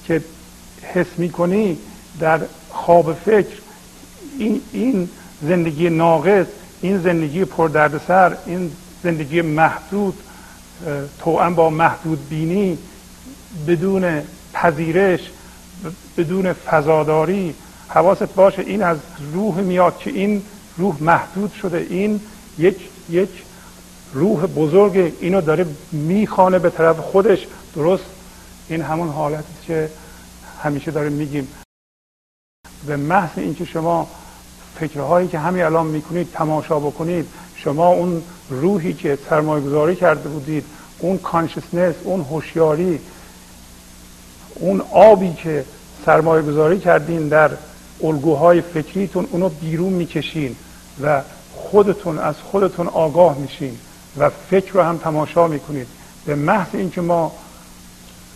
که حس می‌کنی در خواب فکر. این این زندگی ناقص این زندگی پردردسر این زندگی محدود توأم با محدود بینی بدون پذیرش بدون فضاداری حواست باشه این از روح میاد که این روح محدود شده این یک یک روح بزرگ اینو داره میخانه به طرف خودش. درست؟ این همون حالتی که همیشه داریم میگیم. به محض اینکه شما فکرهایی که همین الان می‌کنید تماشا بکنید شما اون روحی که سرمایه گذاری کرده بودید اون کانشسنس اون هوشیاری اون آبی که سرمایه گذاری کردین در الگوهای فکریتون اونو بیرون می‌کشین و خودتون از خودتون آگاه میشین و فکر رو هم تماشا می‌کنید. به محض اینکه ما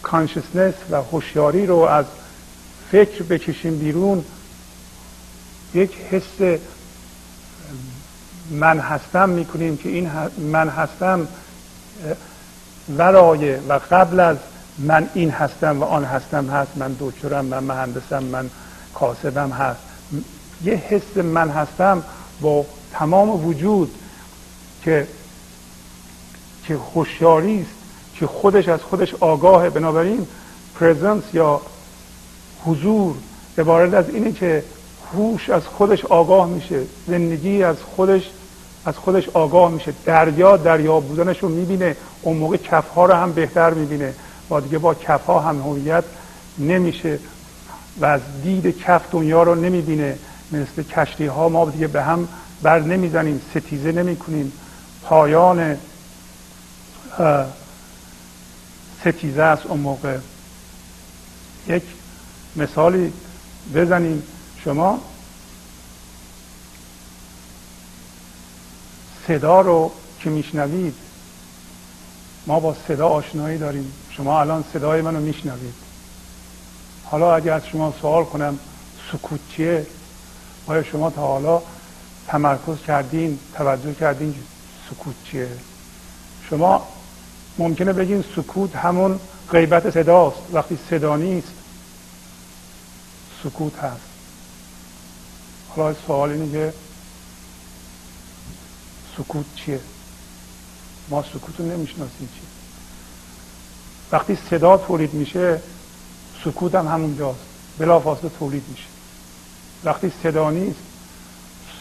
کانشسنس و هوشیاری رو از فکر بکشیم بیرون یک حس من هستم می‌کنیم که این من هستم ورای و قبل از من این هستم و آن هستم هست من دکترم من مهندسم من کاسبم هست. یه حس من هستم با تمام وجود که که هوشیاری است که خودش از خودش آگاهه. بنابراین پرزنس یا حضور عبارت از اینه که هوش از خودش آگاه میشه زندگی از خودش از خودش آگاه میشه. دریا دریا بودنش رو می‌بینه اون موقع کفها رو هم بهتر می‌بینه. با دیگه با کفها هم هویت نمیشه و از دید کف دنیا رو نمی‌بینه. مثل کشتی ها ما دیگه به هم بر نمی‌زنیم ستیزه نمی کنیم پایان ستیزه است اون موقع. یک مثالی بزنیم. شما صدا رو که میشنوید ما با صدا آشنایی داریم. شما الان صدای منو میشنوید. حالا اگر از شما سوال کنم سکوت چیه؟ آیا شما تا حالا تمرکز کردین توجه کردین سکوت چیه؟ شما ممکنه بگین سکوت همون غیبت صداست. وقتی صدا نیست سکوت هست. حالا سوال اینه که سکوت چیه؟ ما سکوت رو نمی‌شناسیم چیه وقتی صدا تولید میشه سکوت هم همونجاست. بلافاصله تولید میشه. وقتی صدا نیست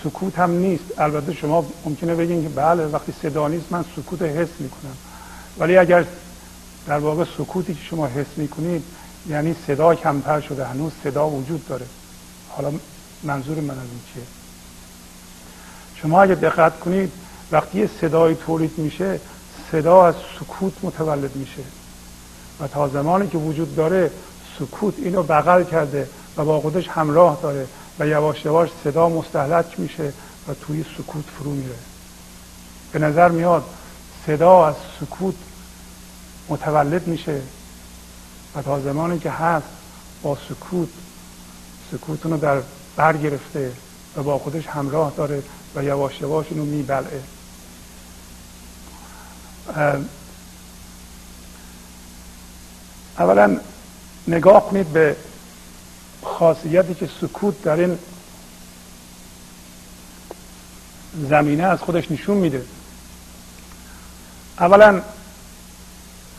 سکوت هم نیست. البته شما ممکنه بگین که بله وقتی صدا نیست من سکوت حس می‌کنم. ولی اگر در واقع سکوتی که شما حس می‌کنید یعنی صدا کمتر شده هنوز صدا وجود داره. حالا منظور من از این چیه؟ شما اگر دقت کنید وقتی صدای تولید میشه صدا از سکوت متولد میشه. و تا زمانی که وجود داره سکوت اینو بغل کرده و با خودش همراه داره و یواش یواش صدا مستحلک میشه و توی سکوت فرو میره. به نظر میاد صدا از سکوت متولد میشه و تا زمانی که هست با سکوت سکوت رو در بر گرفته و با خودش همراه داره و یواش یواش اینو میبلعه. اولا نگاه کنید به خاصیتی که سکوت در این زمینه از خودش نشون میده. اولا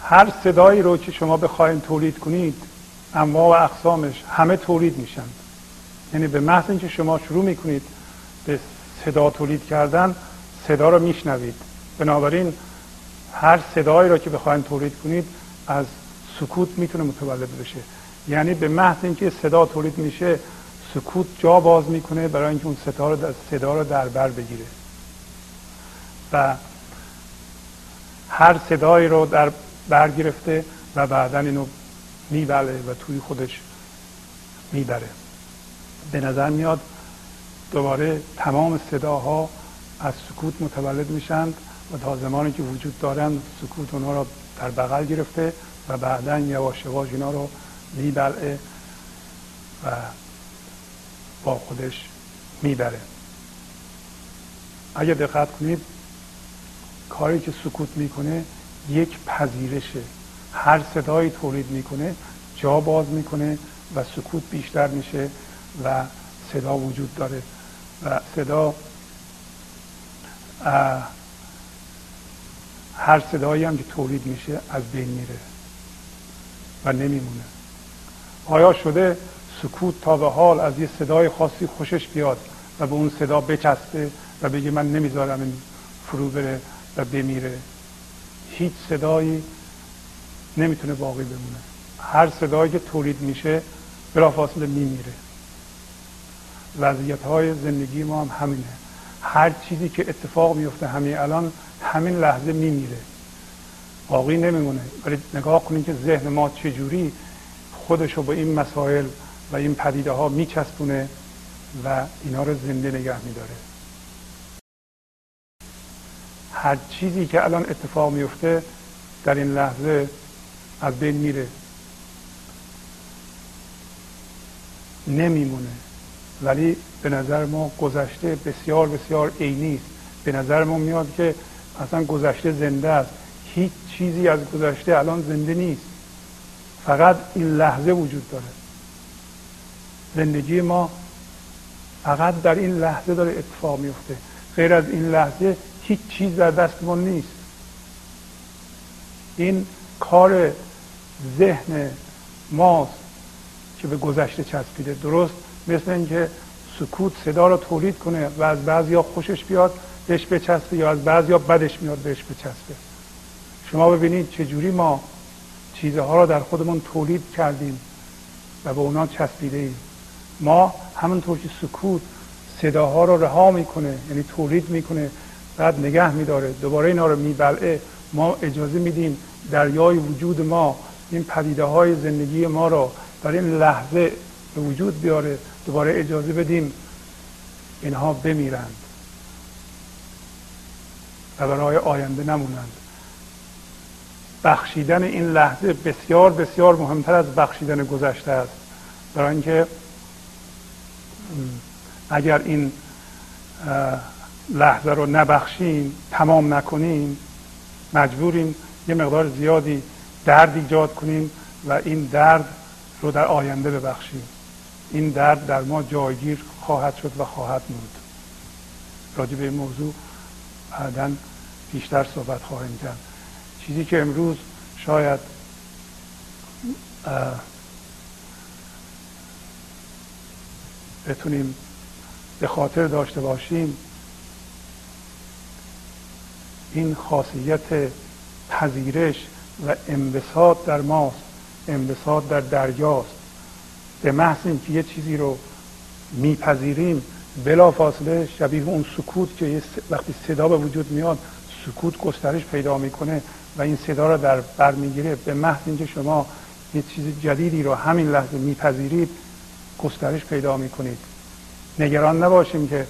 هر صدایی رو که شما بخواین تولید کنید انواع و اقسامش همه تولید میشن. یعنی به محض اینکه شما شروع می‌کنید به صدا تولید کردن صدا رو میشنوید. بنابراین هر صدایی رو که بخواین تولید کنید از سکوت می‌تونه متولد بشه. یعنی به محض اینکه صدا تولید میشه سکوت جا باز می‌کنه برای اینکه اون صدا رو در, صدا رو در بر بگیره. و هر صدایی رو در بر گرفته و بعدا اینو می‌بره و توی خودش می‌بره. به نظر میاد دوباره تمام صداها از سکوت متولد میشند و تا زمانی که وجود دارند سکوت اونها را در بغل گرفته و بعدا یواش یواش اینا رو میبلعه و با خودش می‌بره. اگر دقت کنید کاری که سکوت می‌کنه یک پذیرشه. هر صدایی تولید می‌کنه جا باز می‌کنه و سکوت بیشتر میشه و صدا وجود داره. و صدا هر صدایی هم که تولید میشه از بین میره. و نمیمونه. آیا شده سکوت تا به حال از یه صدای خاصی خوشش بیاد و به اون صدا بچسته و بگه من نمی‌ذارم این فرو بره و بمیره؟ هیچ صدایی نمی‌تونه باقی بمونه. هر صدایی که تولید میشه بلافاصله میمیره. وضعیت های زندگی ما هم همینه. هر چیزی که اتفاق میفته همین الان همین لحظه میمیره. باقی نمیمونه. ولی نگاه کنید که ذهن ما چجوری خودش رو به این مسائل و این پدیده ها میچسبونه و اینا رو زنده نگه میداره. هر چیزی که الان اتفاق میفته در این لحظه از بین میره. نمیمونه. ولی به نظر ما گذشته بسیار بسیار عینی است. به نظر ما میاد که اصلا گذشته زنده است. هیچ چیزی از گذشته الان زنده نیست. فقط این لحظه وجود داره. زندگی ما فقط در این لحظه داره اتفاق میفته. غیر از این لحظه هیچ چیز در دستمون نیست. این کار ذهن ماست که به گذشته چسبیده. درست مثل اینکه سکوت صدا رو تولید کنه و از بعضیا خوشش بیاد بهش بچسبه یا از بعضیا بدش میاد بهش بچسبه. شما ببینید چجوری ما چیزها رو در خودمون تولید کردیم و به اونا چسبیده ایم. ما همونطور که سکوت صداها رو رها می‌کنه یعنی تولید می‌کنه بعد نگه میداره دوباره اینا رو میبلعه ما اجازه میدیم دریای وجود ما این پدیده های زندگی ما رو در این لحظه به وجود بیاره دوباره اجازه بدیم اینها بمیرند و برای آینده نمونند. بخشیدن این لحظه بسیار بسیار مهمتر از بخشیدن گذشته است. برای اینکه اگر این لحظه رو نبخشیم تمام نکنیم مجبوریم یه مقدار زیادی درد ایجاد کنیم و این درد رو در آینده ببخشیم این درد در ما جایگیر خواهد شد و خواهد بود راجع به این موضوع بعدا بیشتر صحبت خواهیم کرد. چیزی که امروز شاید بتونیم به خاطر داشته باشیم این خاصیت پذیرش و انبساط در ماست انبساط در دریاست. به محض اینکه یه چیزی رو میپذیریم بلا فاصله شبیه اون سکوت که وقتی صدا به وجود میاد سکوت گسترش پیدا می‌کنه. و این صدا رو در بر می‌گیره به محض اینکه شما یه چیز جدیدی رو همین لحظه میپذیرید گسترش پیدا می‌کنید. نگران نباشیم که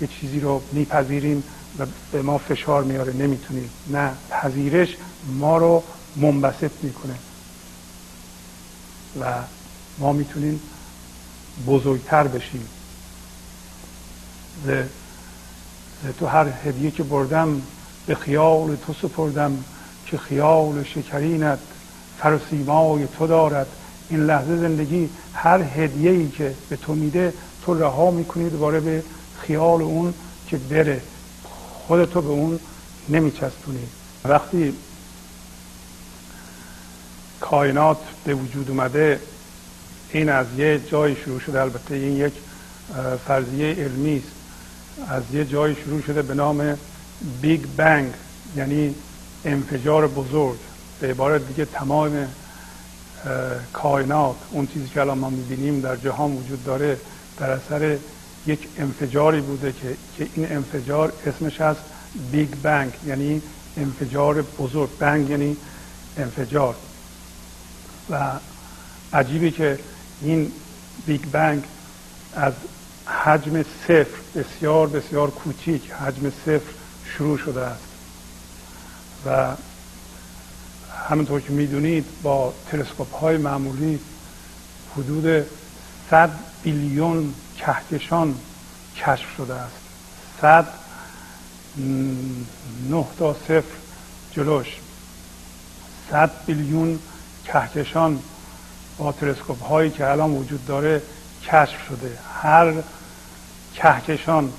یه چیزی رو میپذیریم و به ما فشار میاره. نمی‌تونیم. نه پذیرش ما رو منبسط می‌کنه. و ما می‌تونیم بزرگتر بشیم. ز تو هر هدیه که بردم به خیال تو سپردم. که خیال شکرینت فر تو دارد. این لحظه زندگی هر هدیه ای که به تو میده تو رها می‌کنی دوباره به خیال اون که بره. خودتو به اون نمیچسبونی. وقتی کائنات به وجود اومده این از یه جای شروع شده. البته این یک فرضیه علمی است. از یه جای شروع شده به نام بیگ بنگ یعنی انفجار بزرگ. به عبارت دیگه تمام کائنات اون چیزی که الان ما می‌بینیم در جهان وجود داره در اثر یک انفجاری بوده که, که این انفجار اسمش هست Big Bang یعنی انفجار بزرگ. Bang یعنی انفجار. و عجیبه که این Big Bang از حجم صفر بسیار بسیار کوچیک حجم صفر شروع شده است. و همونطور که می‌دونید با تلسکوپ های معمولی حدود 100 بیلیون کهکشان کشف شده است. 100 نه تا صفر جلوش. 100 بیلیون کهکشان با تلسکوپ هایی که الان وجود داره کشف شده. هر کهکشان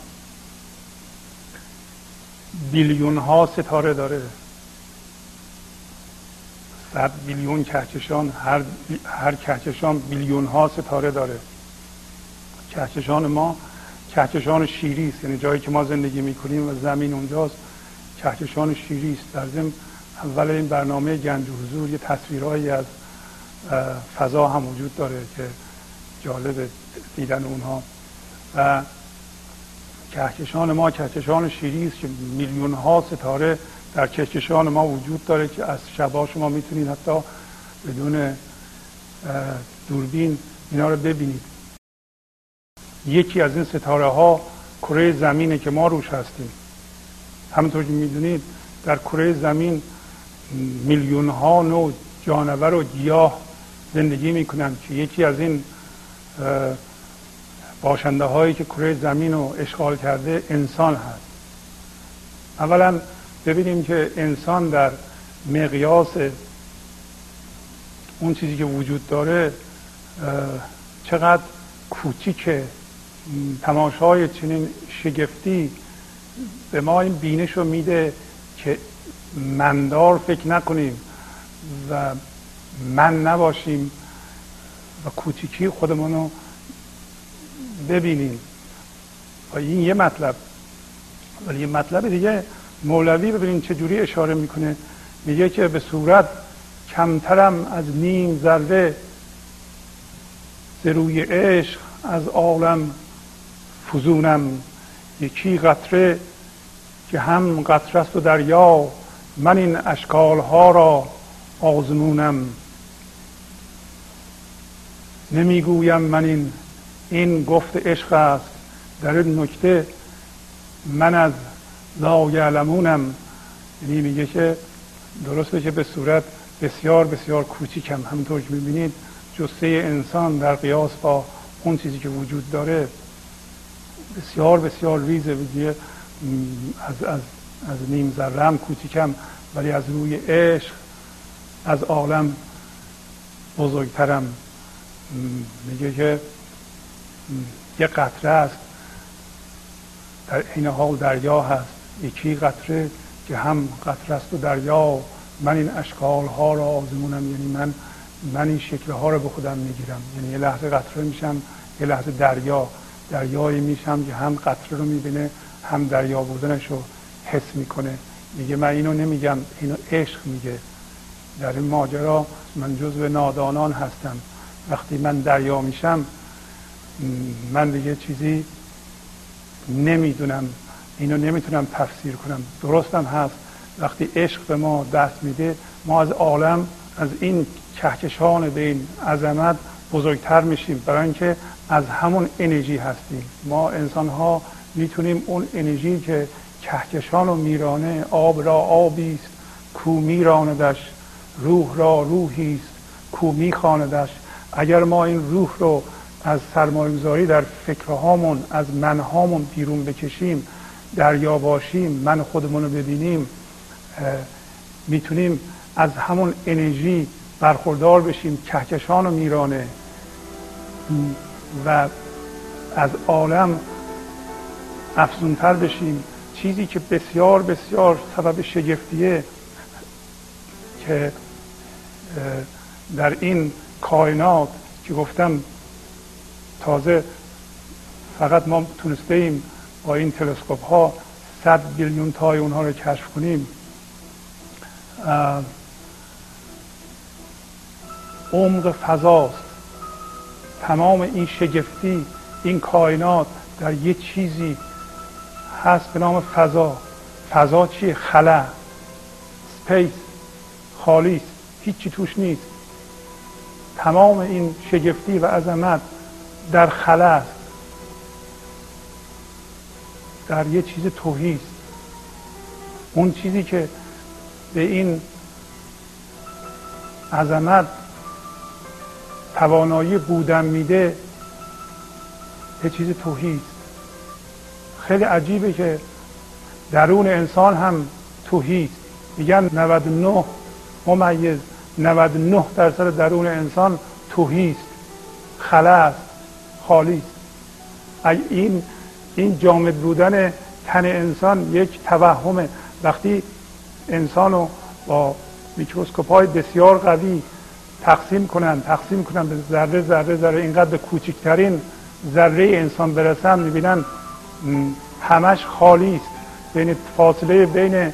بیلیون ها ستاره داره. صد بیلیون کهکشان هر هر کهکشان بیلیون ها ستاره داره. کهکشان ما کهکشان شیری است. یعنی جایی که ما زندگی می‌کنیم و زمین اونجاست کهکشان شیری است. در ضمن اول این برنامه گنج حضور یه تصویرهایی از فضا هم وجود داره که جالب دیدن اونها. و کهکشان ما کهکشان شیری است که میلیون ها ستاره در کهکشان ما وجود داره که از شبا شما می‌تونید حتی بدون دوربین اینا رو ببینید. یکی از این ستاره ها کره زمینه که ما روش هستیم. همونطور که می‌دونید در کره زمین میلیون ها نوع جانور و گیاه زندگی می‌کنن که یکی از این باشنده هایی که کره زمین رو اشغال کرده انسان هست. اولا ببینیم که انسان در مقیاس اون چیزی که وجود داره چقدر کوچیکه تماشای چنین شگفتی به ما این بینش رو میده که مندار فکر نکنیم و من نباشیم و کوچیکی خودمون رو ببینیم. و این یه مطلب. ولی یه مطلب دیگه مولوی ببینید چه جوری اشاره می‌کنه. میگه که به صورت کمترم از نیم ذره روی عشق از عالم فزونم. یکی قطره که هم قطره است و دریا من این اشکال ها را آزمونم. نمی‌گویم من این این گفت عشق است. در این نکته من از لا یعلمونم. یعنی میگه که درسته که به صورت بسیار بسیار کوچیکم همونطور که می‌بینید جسته انسان در قیاس با اون چیزی که وجود داره بسیار بسیار ریزه. از, از, از نیم ذره کوچیکم ولی از روی عشق از عالم بزرگترم. میگه که یه قطره است در این حال دریا هست. یکی قطره که هم قطره است و دریا من این اشکال ها را آزمونم یعنی من من این شکل ها رو به خودم می‌گیرم. یعنی یه لحظه قطره میشم یه لحظه دریا. دریایی میشم که هم قطره رو می‌بینه هم دریا بودنش رو حس می‌کنه. میگه من اینو نمیگم اینو عشق میگه. در این ماجرا من جزو نادانان هستم. وقتی من دریا میشم من دیگه چیزی نمی‌دونم. اینو نمی‌تونم تفسیر کنم. درستم هست. وقتی عشق به ما دست میده ما از عالم از این کهکشان به این عظمت بزرگتر میشیم. برای اینکه از همون انرژی هستیم. ما انسان ها می‌تونیم اون انرژی که کهکشان و میرانه آب را آبی است کو میراندش روح را روحی است کو میخواندش. اگر ما این روح رو از سرمایه‌گذاری در فکرهامون از منهامون بیرون بکشیم دریا باشیم من خودمون رو ببینیم می‌تونیم از همون انرژی برخوردار بشیم کهکشان و میرانه. و از عالم افزونتر بشیم. چیزی که بسیار بسیار سبب شگفتیه که در این کائنات که گفتم تازه فقط ما تونسته ایم با این تلسکوپ ها صد بیلیون تای اونها رو کشف کنیم عمق فضاست. تمام این شگفتی این کائنات در یه چیزی هست به نام فضا. فضا چیه؟ خلا. سپیس خالی هیچی توش نیست. تمام این شگفتی و عظمت در خلا در یه چیز توهی اون چیزی که به این عظمت توانایی بودن میده یه چیز توهی خیلی عجیبه که درون انسان هم توهی است میگن 99 ممیز 99 درصد درون انسان توهی است خلا است خالی است این این جامد بودن تن انسان یک توهمه. وقتی انسان رو با میکروسکوپ های بسیار قوی تقسیم کنن تقسیم کنن به ذره ذره ذره اینقدر به کوچکترین ذره انسان برسن می‌بینن همش خالی است. بین فاصله بین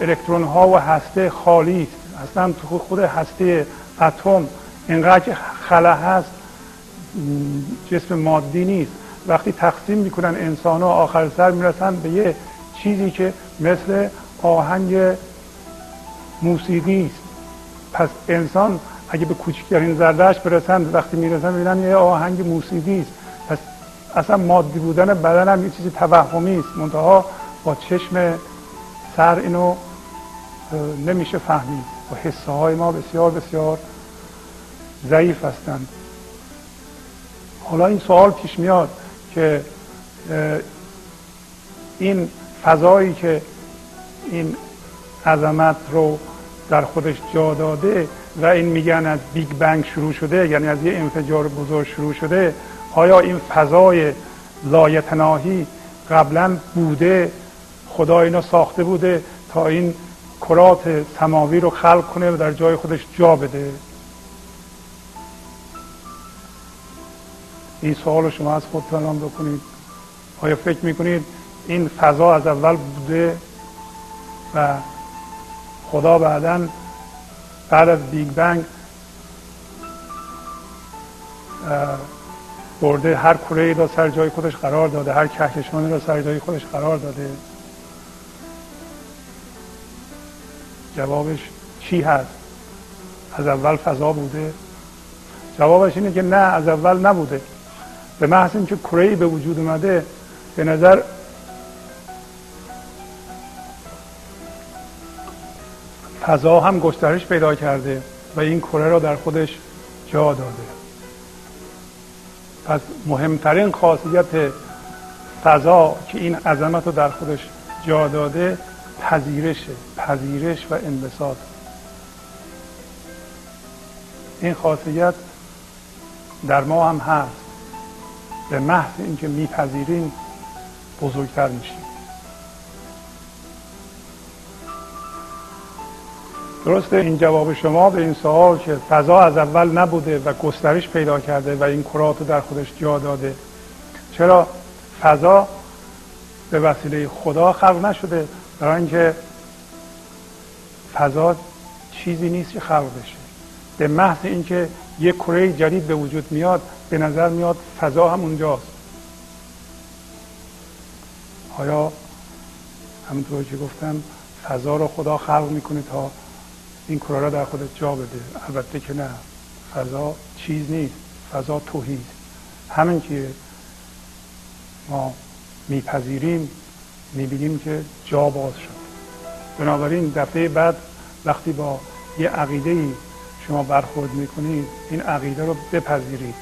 الکترون ها و هسته خالی است. اصلا تو خود هسته اتم اینقدر خلا هست جسم مادی نیست. وقتی تقسیم می‌کنن انسان ها آخر سر می‌رسن به یه چیزی که مثل آهنگ موسیقی است. پس انسان اگه به کوچکترین زردش برسن وقتی می‌رسن می‌بینن یه آهنگ موسیقی است. پس اصلا مادی بودن بدن هم یه چیزی توهمی است. منتها با چشم سر اینو نمیشه فهمید. و حسه های ما بسیار بسیار ضعیف هستند. حالا این سوال پیش میاد. که این فضایی که این عظمت رو در خودش جا داده و این میگن از Big Bang شروع شده یعنی از یه انفجار بزرگ شروع شده آیا این فضای لایتناهی قبلا بوده؟ خدا اینو ساخته بوده تا این کرات سماوی رو خلق کنه و در جای خودش جا بده؟ این سوال شما از خودتان بکنید. آیا فکر می‌کنید این فضا از اول بوده و خدا بعدا بعد از بیگ بنگ برده هر کره ای را سر جای خودش قرار داده هر کهکشانی را سر جای خودش قرار داده؟ جوابش چی هست؟ از اول فضا بوده. جوابش اینه که نه از اول نبوده. به محض اینکه کره به وجود اومده به نظر فضا هم گسترش پیدا کرده و این کره را در خودش جا داده. پس مهمترین خاصیت فضا که این عظمت رو در خودش جا داده پذیرشه پذیرش و انبساط. این خاصیت در ما هم هست. به محض اینکه میپذیریم بزرگتر میشیم. درسته این جواب شما به این سوال که فضا از اول نبوده و گسترش پیدا کرده و این کرات در خودش جا داده. چرا؟ فضا به وسیله خدا خلق نشده. برای اینکه فضا چیزی نیست که خلق بشه. به محض اینکه یک کره جدید به وجود میاد به نظر میاد فضا هم اونجاست. آیا همونطور که گفتم فضا رو خدا خلق می‌کنه تا این کره را در خودت جا بده؟ البته که نه. فضا چیز نیست. فضا توحید همین که ما میپذیریم می‌بینیم که جا باز شد. بنابراین دفعه بعد وقتی با یه عقیده ای شما برخورد می‌کنید این عقیده رو بپذیرید.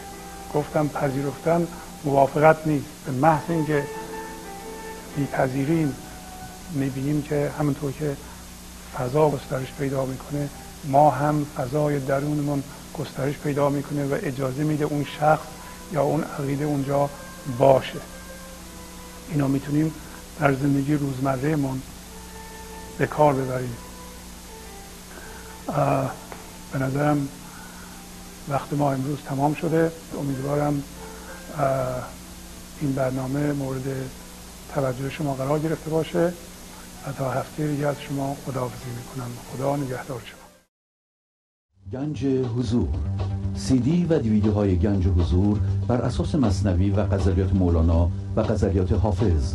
گفتم پذیرفتن موافقت نیست. به محض اینکه میپذیریم می‌بینیم که همونطور که فضا گسترش پیدا می‌کنه ما هم فضای درونمون گسترش پیدا می‌کنه و اجازه میده اون شخص یا اون عقیده اونجا باشه. اینا می‌تونیم در زندگی روزمره من به کار ببریم. به نظرم وقت ما امروز تمام شده. امیدوارم این برنامه مورد توجه شما قرار گرفته باشه و تا هفته دیگه از شما خداحافظی می‌کنم. خدا نگهدار شما. گنج حضور. سی دی و دیویدیو های گنج حضور بر اساس مصنوی و قذریات مولانا و قذریات حافظ